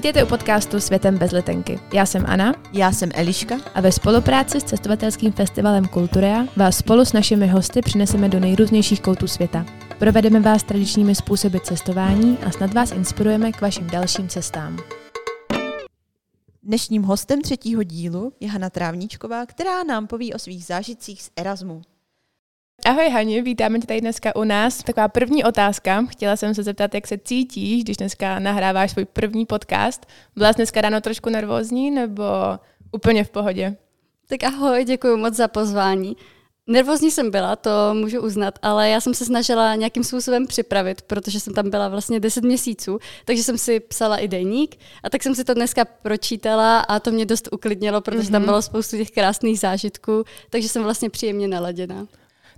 Vítejte u podcastu Světem bez letenky. Já jsem Ana. Já jsem Eliška. A ve spolupráci s cestovatelským festivalem Kulturea vás spolu s našimi hosty přineseme do nejrůznějších koutů světa. Provedeme vás tradičními způsoby cestování a snad vás inspirujeme k vašim dalším cestám. Dnešním hostem třetího dílu je Hana Trávníčková, která nám poví o svých zážitcích z Erasmu. Ahoj Hani, vítáme tě tady dneska u nás. Taková první otázka. Chtěla jsem se zeptat, jak se cítíš, když dneska nahráváš svůj první podcast. Byla jsi dneska ráno trošku nervózní nebo úplně v pohodě? Tak ahoj, děkuji moc za pozvání. Nervózní jsem byla, to můžu uznat, ale já jsem se snažila nějakým způsobem připravit, protože jsem tam byla vlastně 10 měsíců, takže jsem si psala i dejník a tak jsem si to dneska pročítala a to mě dost uklidnilo, protože mm-hmm. tam mhm. bylo spoustu těch krásných zážitků, takže jsem vlastně příjemně naladěná.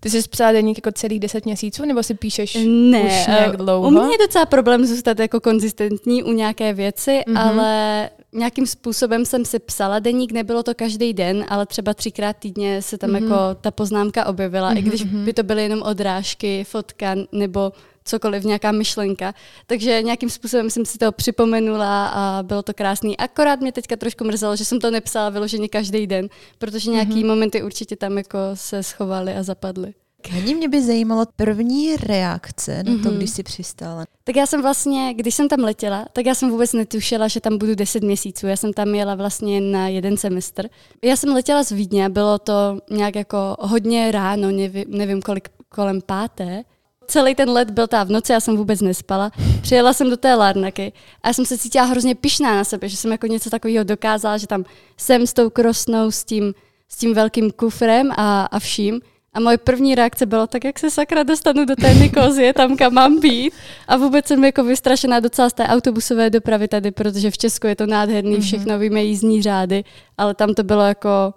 Ty jsi psala deník jako celých deset měsíců, nebo si píšeš ne, už nějak dlouho? U mě je docela problém zůstat jako konzistentní u nějaké věci, mm-hmm. ale nějakým způsobem jsem si psala deník, nebylo to každý den, ale třeba třikrát týdně se tam mm-hmm. jako ta poznámka objevila, mm-hmm. i když mhm. by to byly jenom odrážky, fotka nebo cokoliv, nějaká myšlenka. Takže nějakým způsobem jsem si to připomenula a bylo to krásný. Akorát mě teďka trošku mrzelo, že jsem to nepsala vyloženě každý den, protože nějaký mm-hmm. momenty určitě tam jako se schovaly a zapadly. Ani mě by zajímalo první reakce na to, mm-hmm. když jsi přistála. Tak já jsem vlastně, když jsem tam letěla, tak já jsem vůbec netušila, že tam budu 10 měsíců. Já jsem tam jela vlastně na jeden semestr. Já jsem letěla z Vídně, bylo to nějak jako hodně ráno, nevím, nevím kolik, kolem páté. Celý ten let byl tam v noci, já jsem vůbec nespala. Přijela jsem do té Larnaky a já jsem se cítila hrozně pišná na sebe, že jsem jako něco takového dokázala, že tam jsem s tou krosnou, s tím, s tím velkým kufrem a, a vším. A moje první reakce bylo, tak jak se sakra dostanu do té Nikozie, tam kam mám být. A vůbec jsem jako vystrašená docela z té autobusové dopravy tady, protože v Česku je to nádherný, mhm. všechno víme jízdní řády, ale tam to bylo jako,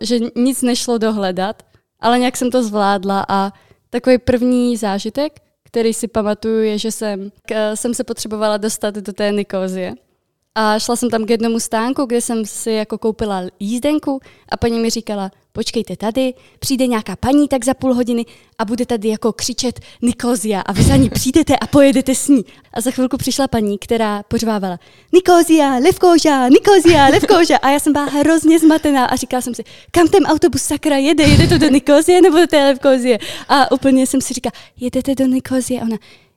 že nic nešlo dohledat, ale nějak jsem to zvládla a takový první zážitek, který si pamatuju, je, že jsem, k, jsem se potřebovala dostat do té Nikozie. A šla jsem tam k jednomu stánku, kde jsem si jako koupila jízdenku a paní mi říkala, počkejte tady, přijde nějaká paní tak za půl hodiny a bude tady jako křičet Nikozia a vy za ní přijdete a pojedete s ní. A za chvilku přišla paní, která pořvávala Nikozia, Levkoža, Nikozia, Levkoža a já jsem byla hrozně zmatená a říkala jsem si, kam ten autobus sakra jede, jede to do Nikozie nebo do té Levkozie? A úplně jsem si říkala, jedete do Nikozie? A ona,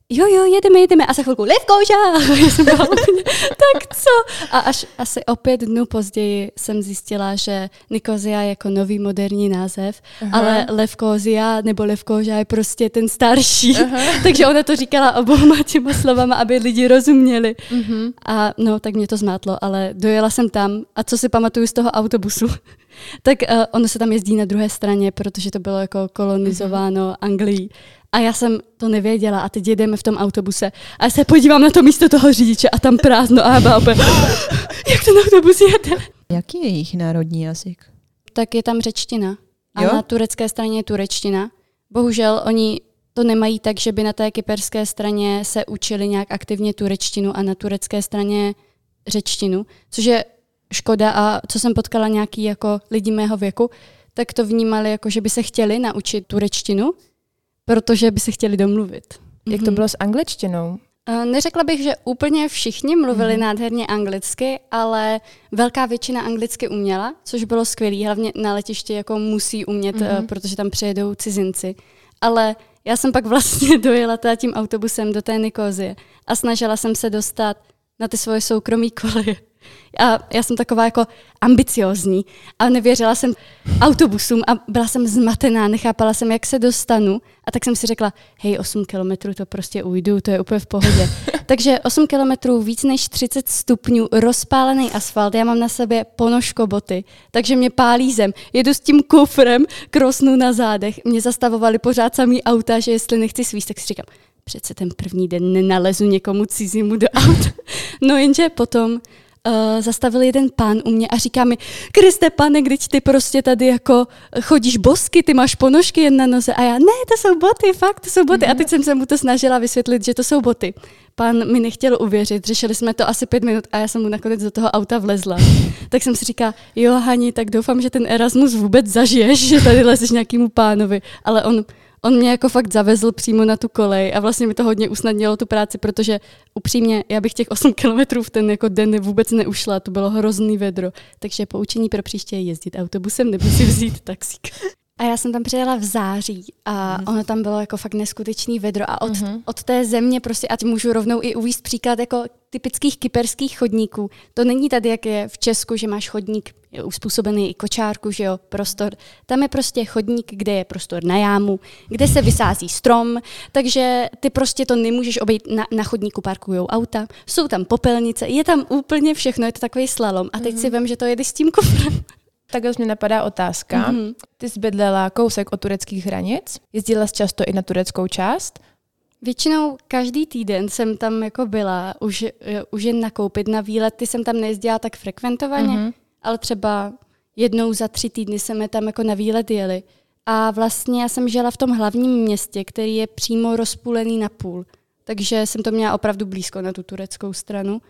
jo, jo, jedeme, jedeme. A za chvilku, byla úplně, tak co? A až asi o pět dnů později jsem zjistila, že Nikozia je jako nový moderní název, Aha. ale Levkozia nebo Levkouža je prostě ten starší. Aha. Takže ona to říkala obouma těma slovama, aby lidi rozuměli. Uh-huh. A no, tak mě to zmátlo, ale dojela jsem tam a co si pamatuju z toho autobusu, tak uh, ono se tam jezdí na druhé straně, protože to bylo jako kolonizováno uh-huh. Anglií. A já jsem to nevěděla a teď jedeme v tom autobuse a já se podívám na to místo toho řidiče a tam prázdno a já byla úplně, jak ten autobus jede. Jaký je jejich národní jazyk? Tak je tam řečtina. A jo? na turecké straně je turečtina. Bohužel oni to nemají tak, že by na té kyperské straně se učili nějak aktivně turečtinu a na turecké straně řečtinu, což je škoda a co jsem potkala nějaký jako lidi mého věku, tak to vnímali jako, že by se chtěli naučit turečtinu, protože by se chtěli domluvit. Mm-hmm. Jak to mhm. bylo s angličtinou? Neřekla bych, že úplně všichni mluvili mm-hmm. nádherně anglicky, ale velká většina anglicky uměla, což bylo skvělé. Hlavně na letišti jako musí umět, mm-hmm. protože tam přijedou cizinci. Ale já jsem pak vlastně dojela teda tím autobusem do té Nikozie a snažila jsem se dostat na ty svoje soukromí koleje. A já jsem taková jako ambiciozní a nevěřila jsem autobusům a byla jsem zmatená, nechápala jsem, jak se dostanu. A tak jsem si řekla, hej, 8 kilometrů to prostě ujdu, to je úplně v pohodě. Takže 8 kilometrů, víc než 30 stupňů, rozpálený asfalt, já mám na sobě ponožko boty, takže mě pálí zem. Jedu s tím kufrem, krosnu na zádech. Mě zastavovali pořád samý auta, že jestli nechci svíst, tak si říkám, přece ten první den nenalezu někomu cizímu do auta. No jenže potom uh, zastavil jeden pán u mě a říká mi, Kriste pane, když ty prostě tady jako chodíš bosky, ty máš ponožky jen na noze. A já, ne, to jsou boty, fakt, to jsou boty. A teď jsem se mu to snažila vysvětlit, že to jsou boty. Pán mi nechtěl uvěřit, řešili jsme to asi pět minut a já jsem mu nakonec do toho auta vlezla. tak jsem si říkala, jo Hani, tak doufám, že ten Erasmus vůbec zažiješ, že tady lezeš nějakému pánovi. Ale on on mě jako fakt zavezl přímo na tu kolej a vlastně mi to hodně usnadnilo tu práci, protože upřímně já bych těch 8 kilometrů v ten jako den vůbec neušla, to bylo hrozný vedro. Takže poučení pro příště je jezdit autobusem nebo si vzít taxík. A já jsem tam přijela v září a mm. ono tam bylo jako fakt neskutečný vedro a od, mm-hmm. od té země prostě, ať můžu rovnou i uvíct příklad jako typických kyperských chodníků. To není tady, jak je v Česku, že máš chodník uspůsobený i kočárku, že jo, prostor. Tam je prostě chodník, kde je prostor na jámu, kde se vysází strom, takže ty prostě to nemůžeš obejít, na, na chodníku parkují auta, jsou tam popelnice, je tam úplně všechno, je to takový slalom. A teď mm-hmm. si vím, že to jede s tím kufrem. Takhle mě napadá otázka. Mm-hmm. Ty jsi bydlela kousek od tureckých hranic, jezdila jsi často i na tureckou část. Většinou každý týden jsem tam jako byla, už, už jen nakoupit na výlet, ty jsem tam nejezdila tak frekventovaně, mm-hmm. ale třeba jednou za tři týdny jsme tam jako na výlet jeli. A vlastně já jsem žila v tom hlavním městě, který je přímo rozpůlený na půl. Takže jsem to měla opravdu blízko na tu tureckou stranu.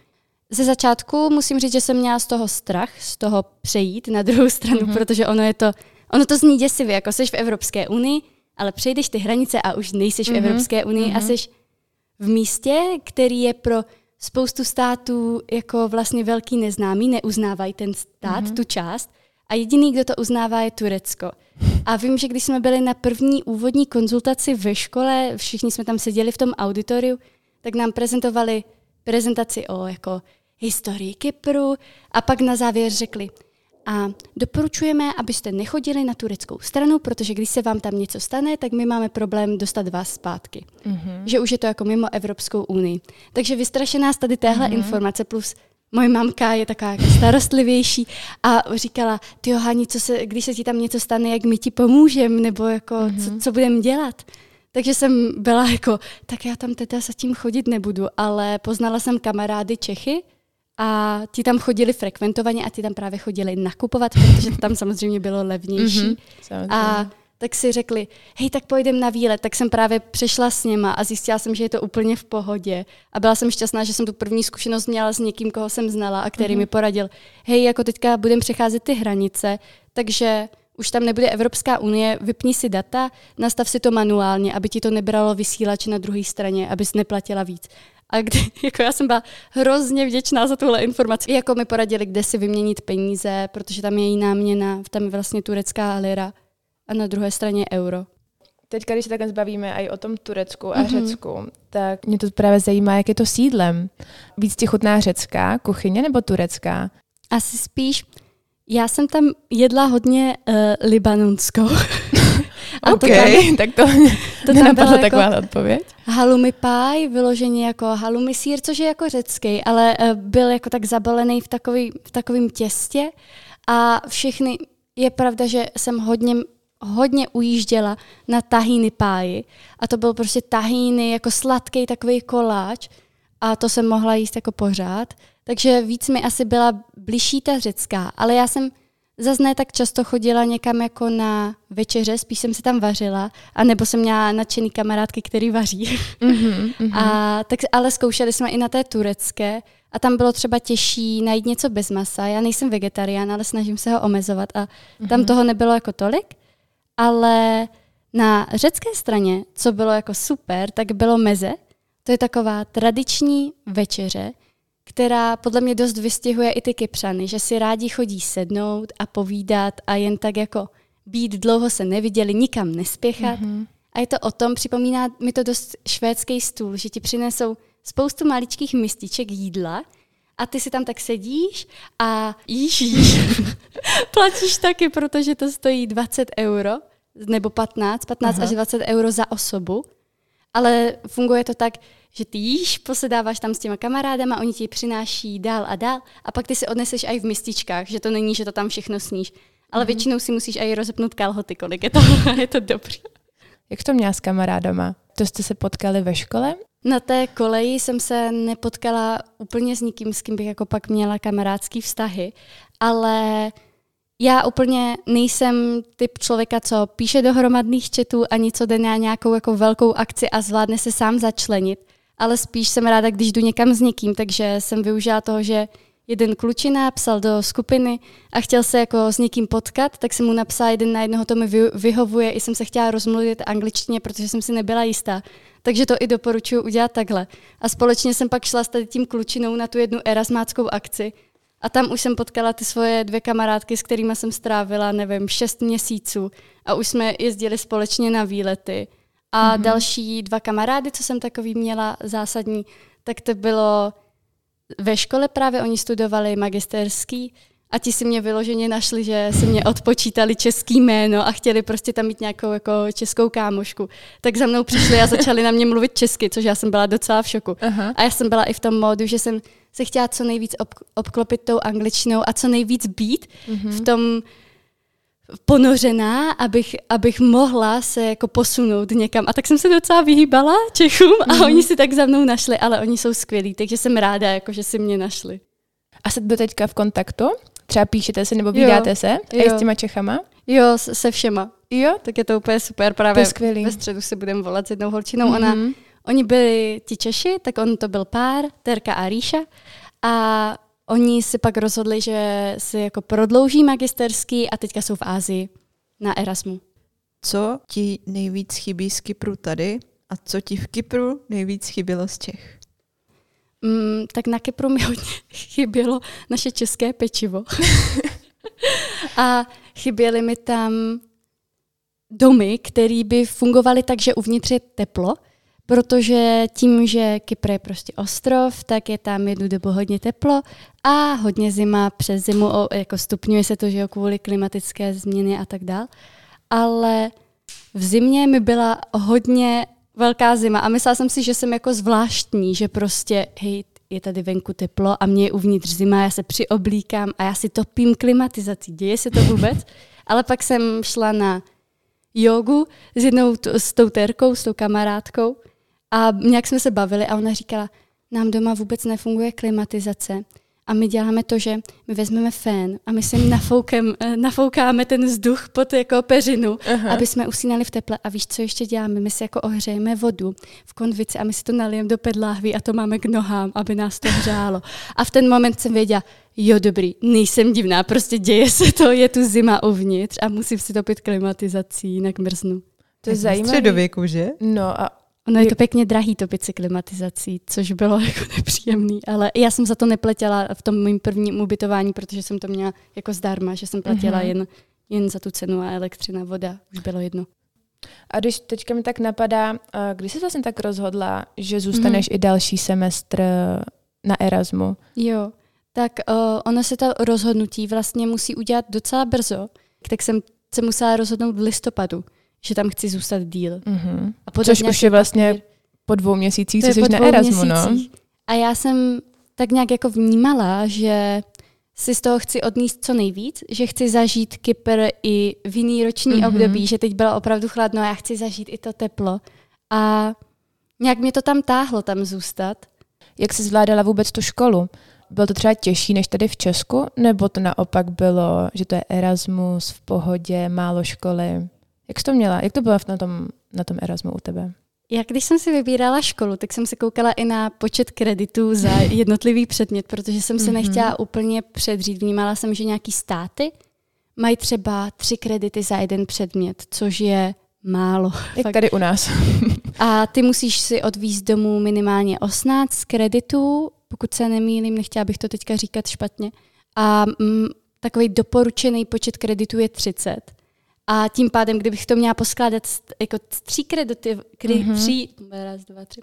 Ze začátku musím říct, že jsem měla z toho strach, z toho přejít na druhou stranu, mm-hmm. protože ono je to, ono to zní děsivě, jako jsi v Evropské unii, ale přejdeš ty hranice a už nejseš mm-hmm. v mhm. Evropské unii mm-hmm. a jsi v místě, který je pro spoustu států jako vlastně velký neznámý, neuznávají ten stát, mm-hmm. tu část. A jediný, kdo to uznává, je Turecko. A vím, že když jsme byli na první úvodní konzultaci ve škole, všichni jsme tam seděli v tom auditoriu, tak nám prezentovali prezentaci o jako historii Kypru a pak na závěr řekli, a doporučujeme, abyste nechodili na tureckou stranu, protože když se vám tam něco stane, tak my máme problém dostat vás zpátky. Mm-hmm. Že už je to jako mimo Evropskou unii. Takže vystrašená z tady téhle mm-hmm. informace plus Moje mamka je taková jako starostlivější a říkala, ty Hani, co se, když se ti tam něco stane, jak my ti pomůžeme, nebo jako, mm-hmm. co, co budeme dělat. Takže jsem byla jako, tak já tam teda tím chodit nebudu, ale poznala jsem kamarády Čechy, a ti tam chodili frekventovaně a ti tam právě chodili nakupovat, protože to tam samozřejmě bylo levnější. Mm-hmm, a tak si řekli, hej, tak pojdem na výlet. Tak jsem právě přešla s něma a zjistila jsem, že je to úplně v pohodě. A byla jsem šťastná, že jsem tu první zkušenost měla s někým, koho jsem znala a který mm-hmm. mi poradil, hej, jako teďka budem přecházet ty hranice, takže už tam nebude Evropská unie, vypni si data, nastav si to manuálně, aby ti to nebralo vysílač na druhé straně, abys neplatila víc. A kdy, jako já jsem byla hrozně vděčná za tuhle informaci. I jako mi poradili, kde si vyměnit peníze, protože tam je jiná měna, tam je vlastně turecká lira a na druhé straně euro. Teď, když se takhle zbavíme i o tom Turecku a mm-hmm. Řecku, tak mě to právě zajímá, jak je to sídlem. Víc ti chutná řecká kuchyně nebo turecká? Asi spíš. Já jsem tam jedla hodně uh, libanonskou. A OK, to tam, tak to, to nenapadla jako taková jako odpověď. Halumi pie, vyloženě jako halumi sír, což je jako řecký, ale uh, byl jako tak zabalený v, takový, v takovém těstě. A všechny, je pravda, že jsem hodně hodně ujížděla na tahíny páji. A to byl prostě tahíny jako sladký takový koláč. A to jsem mohla jíst jako pořád. Takže víc mi asi byla blížší ta řecká, ale já jsem Zas ne tak často chodila někam jako na večeře, spíš jsem si tam vařila, a nebo jsem měla nadšený kamarádky, který vaří. Mm-hmm, mm-hmm. A, tak, ale zkoušeli jsme i na té turecké a tam bylo třeba těžší najít něco bez masa. Já nejsem vegetarián, ale snažím se ho omezovat a mm-hmm. tam toho nebylo jako tolik. Ale na řecké straně, co bylo jako super, tak bylo meze. To je taková tradiční večeře, která podle mě dost vystihuje i ty kypřany, že si rádi chodí sednout a povídat a jen tak jako být dlouho se neviděli, nikam nespěchat. Mm-hmm. A je to o tom, připomíná mi to dost švédský stůl, že ti přinesou spoustu maličkých mističek jídla a ty si tam tak sedíš a jíš, jíš. Platíš taky, protože to stojí 20 euro nebo 15, 15 Aha. až 20 euro za osobu. Ale funguje to tak, že ty jíš, posedáváš tam s těma kamarádama, oni ti přináší dál a dál a pak ty si odneseš i v mističkách, že to není, že to tam všechno sníš. Ale mm-hmm. většinou si musíš i rozepnout kalhoty, kolik je to, je to dobrý. Jak to měla s kamarádama? To jste se potkali ve škole? Na té koleji jsem se nepotkala úplně s nikým, s kým bych jako pak měla kamarádský vztahy, ale já úplně nejsem typ člověka, co píše do hromadných četů ani co jde na nějakou jako velkou akci a zvládne se sám začlenit ale spíš jsem ráda, když jdu někam s někým, takže jsem využila toho, že jeden klučina, psal do skupiny a chtěl se jako s někým potkat, tak jsem mu napsala jeden na jednoho, to mi vyhovuje, i jsem se chtěla rozmluvit angličtině, protože jsem si nebyla jistá. Takže to i doporučuji udělat takhle. A společně jsem pak šla s tady tím klučinou na tu jednu erasmáckou akci. A tam už jsem potkala ty svoje dvě kamarádky, s kterými jsem strávila, nevím, šest měsíců. A už jsme jezdili společně na výlety. A mm-hmm. další dva kamarády, co jsem takový měla zásadní, tak to bylo ve škole právě oni studovali magisterský a ti si mě vyloženě našli, že si mě odpočítali český jméno a chtěli prostě tam mít nějakou jako českou kámošku. Tak za mnou přišli a začali na mě mluvit česky, což já jsem byla docela v šoku. Aha. A já jsem byla i v tom módu, že jsem se chtěla co nejvíc ob- obklopit tou angličtinou a co nejvíc být mm-hmm. v tom ponořená, abych, abych mohla se jako posunout někam. A tak jsem se docela vyhýbala Čechům a mm-hmm. oni si tak za mnou našli, ale oni jsou skvělí, takže jsem ráda, jako, že si mě našli. A jste do teďka v kontaktu? Třeba píšete se nebo vydáte se? Jo. A s těma Čechama? Jo, se všema. Jo? Tak je to úplně super. Právě to skvělý. ve středu se budeme volat s jednou holčinou. Mm-hmm. Ona, mhm. oni byli ti Češi, tak on to byl pár, Terka a Ríša. A Oni si pak rozhodli, že si jako prodlouží magisterský a teďka jsou v Ázii na Erasmu. Co ti nejvíc chybí z Kypru tady a co ti v Kypru nejvíc chybělo z Čech? Mm, tak na Kypru mi hodně chybělo naše české pečivo. a chyběly mi tam domy, které by fungovaly tak, že uvnitř je teplo, protože tím, že Kypr je prostě ostrov, tak je tam jednu dobu hodně teplo a hodně zima přes zimu, jako stupňuje se to, že jo, kvůli klimatické změny a tak dál. Ale v zimě mi byla hodně velká zima a myslela jsem si, že jsem jako zvláštní, že prostě, hej, je tady venku teplo a mě je uvnitř zima, já se přioblíkám a já si topím klimatizací. Děje se to vůbec? Ale pak jsem šla na jogu s jednou t- s tou terkou, s tou kamarádkou a nějak jsme se bavili a ona říkala, nám doma vůbec nefunguje klimatizace. A my děláme to, že my vezmeme fén a my si nafoukem, eh, nafoukáme ten vzduch pod jako peřinu, Aha. aby jsme usínali v teple. A víš, co ještě děláme? My si jako ohřejeme vodu v konvici a my si to nalijeme do pedláhví a to máme k nohám, aby nás to hřálo. A v ten moment jsem věděla, jo dobrý, nejsem divná, prostě děje se to, je tu zima uvnitř a musím si topit klimatizací, jinak mrznu. To je zajímavé. Středověku, že? No a Ono je to pěkně drahý topit si klimatizací, což bylo jako nepříjemný, ale já jsem za to nepletěla v tom mým prvním ubytování, protože jsem to měla jako zdarma, že jsem platila uh-huh. jen, jen za tu cenu a elektřina, voda, už bylo jedno. A když teďka mi tak napadá, když jsi vlastně tak rozhodla, že zůstaneš uh-huh. i další semestr na Erasmu? Jo, tak uh, ono se to rozhodnutí vlastně musí udělat docela brzo, tak jsem se musela rozhodnout v listopadu že tam chci zůstat díl. Mm-hmm. A Což už je vlastně papír. po dvou měsících, co jsi na Erasmu, no? A já jsem tak nějak jako vnímala, že si z toho chci odníst co nejvíc, že chci zažít Kypr i v jiný roční mm-hmm. období, že teď bylo opravdu chladno a já chci zažít i to teplo. A nějak mě to tam táhlo tam zůstat. Jak jsi zvládala vůbec tu školu? Bylo to třeba těžší než tady v Česku? Nebo to naopak bylo, že to je Erasmus v pohodě, málo školy? Jak jsi to měla? Jak to bylo na tom, na tom Erasmu u tebe? Já když jsem si vybírala školu, tak jsem se koukala i na počet kreditů za jednotlivý předmět, protože jsem se mhm. nechtěla úplně předřít. Vnímala jsem, že nějaký státy mají třeba tři kredity za jeden předmět, což je málo. Jak fakt. tady u nás. A ty musíš si odvízt domů minimálně 18 kreditů, pokud se nemýlím, nechtěla bych to teďka říkat špatně. A mm, takový doporučený počet kreditů je 30. A tím pádem, kdybych to měla poskládat jako tří, kredity, kry, mm-hmm. tří, raz, dva, tři,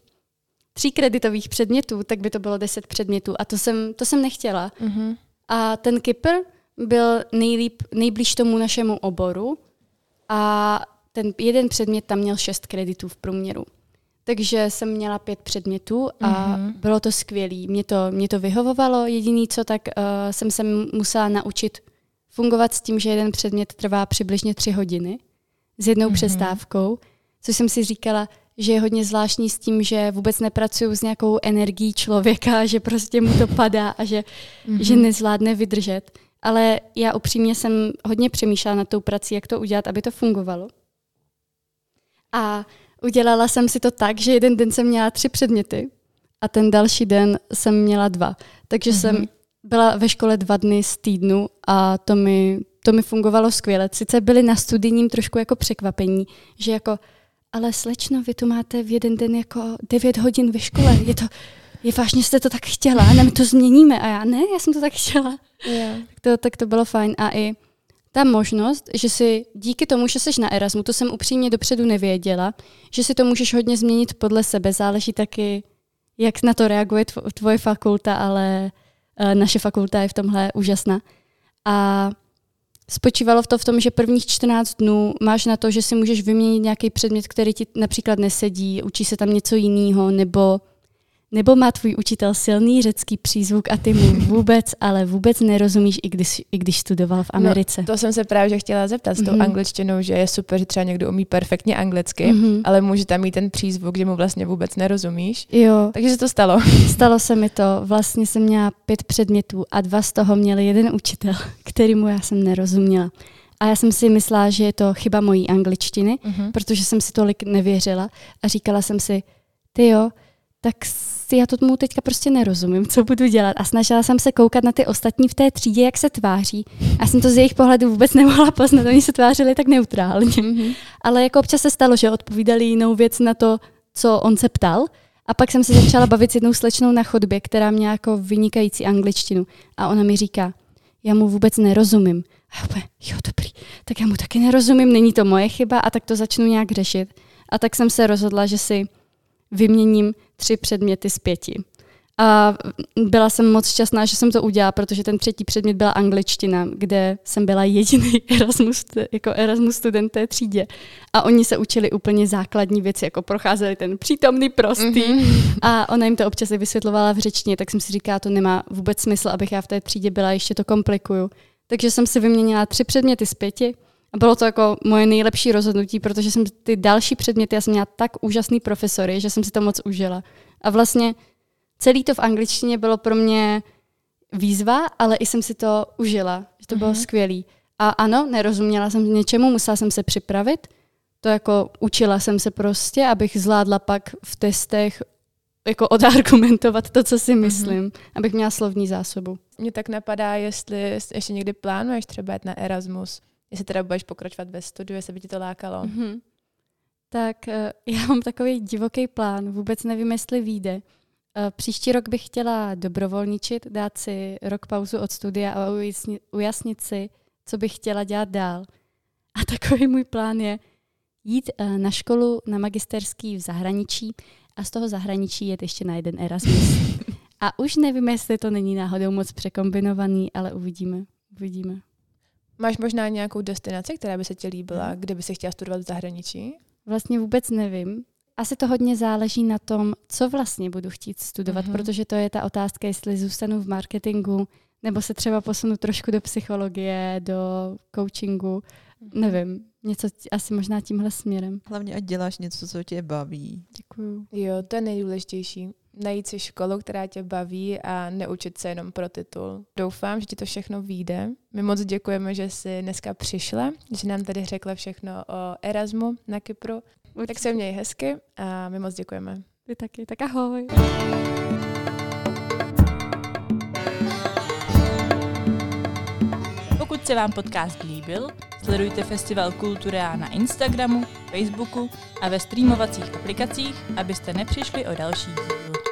tří kreditových předmětů, tak by to bylo deset předmětů. A to jsem, to jsem nechtěla. Mm-hmm. A ten Kypr byl nejlíp, nejblíž tomu našemu oboru a ten jeden předmět tam měl šest kreditů v průměru. Takže jsem měla pět předmětů a mm-hmm. bylo to skvělé. Mě to, mě to vyhovovalo. Jediný, co tak uh, jsem se musela naučit fungovat s tím, že jeden předmět trvá přibližně tři hodiny s jednou mm-hmm. přestávkou, což jsem si říkala, že je hodně zvláštní s tím, že vůbec nepracuju s nějakou energií člověka, že prostě mu to padá a že, mm-hmm. že nezvládne vydržet. Ale já upřímně jsem hodně přemýšlela nad tou prací, jak to udělat, aby to fungovalo. A udělala jsem si to tak, že jeden den jsem měla tři předměty a ten další den jsem měla dva. Takže mm-hmm. jsem byla ve škole dva dny z týdnu a to mi, to mi fungovalo skvěle. Sice byli na studijním trošku jako překvapení, že jako, ale slečno, vy tu máte v jeden den jako 9 hodin ve škole, je to, je vážně jste to tak chtěla, ne, my to změníme. A já, ne, já jsem to tak chtěla. Yeah. Tak, to, tak to bylo fajn. A i ta možnost, že si díky tomu, že jsi na Erasmu, to jsem upřímně dopředu nevěděla, že si to můžeš hodně změnit podle sebe, záleží taky, jak na to reaguje tvoje fakulta, ale naše fakulta je v tomhle úžasná. A spočívalo v to v tom, že prvních 14 dnů máš na to, že si můžeš vyměnit nějaký předmět, který ti například nesedí, učí se tam něco jiného, nebo nebo má tvůj učitel silný řecký přízvuk a ty mu vůbec, ale vůbec nerozumíš, i když, i když studoval v no, Americe. No, to jsem se právě že chtěla zeptat s tou mm-hmm. angličtinou, že je super, že třeba někdo umí perfektně anglicky, mm-hmm. ale může tam mít ten přízvuk, že mu vlastně vůbec nerozumíš. Jo. Takže se to stalo. Stalo se mi to. Vlastně jsem měla pět předmětů a dva z toho měl jeden učitel, kterýmu já jsem nerozuměla. A já jsem si myslela, že je to chyba mojí angličtiny, mm-hmm. protože jsem si tolik nevěřila a říkala jsem si, ty jo, tak si já tomu teďka prostě nerozumím, co budu dělat. A snažila jsem se koukat na ty ostatní v té třídě, jak se tváří. A jsem to z jejich pohledu vůbec nemohla poznat, oni se tvářili tak neutrálně. Mm-hmm. Ale jako občas se stalo, že odpovídali jinou věc na to, co on se ptal. A pak jsem se začala bavit s jednou slečnou na chodbě, která měla jako vynikající angličtinu. A ona mi říká, já mu vůbec nerozumím. A já úplně, jo, dobrý, tak já mu taky nerozumím, není to moje chyba a tak to začnu nějak řešit. A tak jsem se rozhodla, že si vyměním tři předměty z pěti. A byla jsem moc šťastná, že jsem to udělala, protože ten třetí předmět byla angličtina, kde jsem byla jediný Erasmus, jako Erasmus student té třídě. A oni se učili úplně základní věci, jako procházeli ten přítomný prostý. Mm-hmm. A ona jim to občas i vysvětlovala v řečtině, tak jsem si říkala, to nemá vůbec smysl, abych já v té třídě byla, ještě to komplikuju. Takže jsem si vyměnila tři předměty z pěti a bylo to jako moje nejlepší rozhodnutí, protože jsem ty další předměty, já jsem měla tak úžasný profesory, že jsem si to moc užila. A vlastně celý to v angličtině bylo pro mě výzva, ale i jsem si to užila, že to bylo mm-hmm. skvělý. A ano, nerozuměla jsem něčemu, musela jsem se připravit. To jako učila jsem se prostě, abych zvládla pak v testech jako odargumentovat to, co si mhm. myslím, mm-hmm. abych měla slovní zásobu. Mě tak napadá, jestli ještě někdy plánuješ třeba jet na Erasmus jestli teda budeš pokračovat ve studiu, jestli by ti to lákalo. Mm-hmm. Tak eh, já mám takový divoký plán, vůbec nevím, jestli vyjde. Eh, příští rok bych chtěla dobrovolničit, dát si rok pauzu od studia a ujasnit, ujasnit si, co bych chtěla dělat dál. A takový můj plán je jít eh, na školu na magisterský v zahraničí a z toho zahraničí jet ještě na jeden Erasmus. A už nevím, jestli to není náhodou moc překombinovaný, ale uvidíme. Uvidíme. Máš možná nějakou destinaci, která by se ti líbila, hmm. kde by se chtěla studovat v zahraničí? Vlastně vůbec nevím. Asi to hodně záleží na tom, co vlastně budu chtít studovat, mm-hmm. protože to je ta otázka, jestli zůstanu v marketingu, nebo se třeba posunu trošku do psychologie, do coachingu, mm-hmm. nevím, něco asi možná tímhle směrem. Hlavně, ať děláš něco, co tě baví. Děkuju. Jo, to je nejdůležitější najít si školu, která tě baví a neučit se jenom pro titul. Doufám, že ti to všechno vyjde. My moc děkujeme, že jsi dneska přišla, že nám tady řekla všechno o Erasmu na Kypru. Určitě. Tak se měj hezky a my moc děkujeme. Vy taky, tak ahoj. Pokud se vám podcast líbil, sledujte Festival Kultura na Instagramu, Facebooku a ve streamovacích aplikacích, abyste nepřišli o další díl.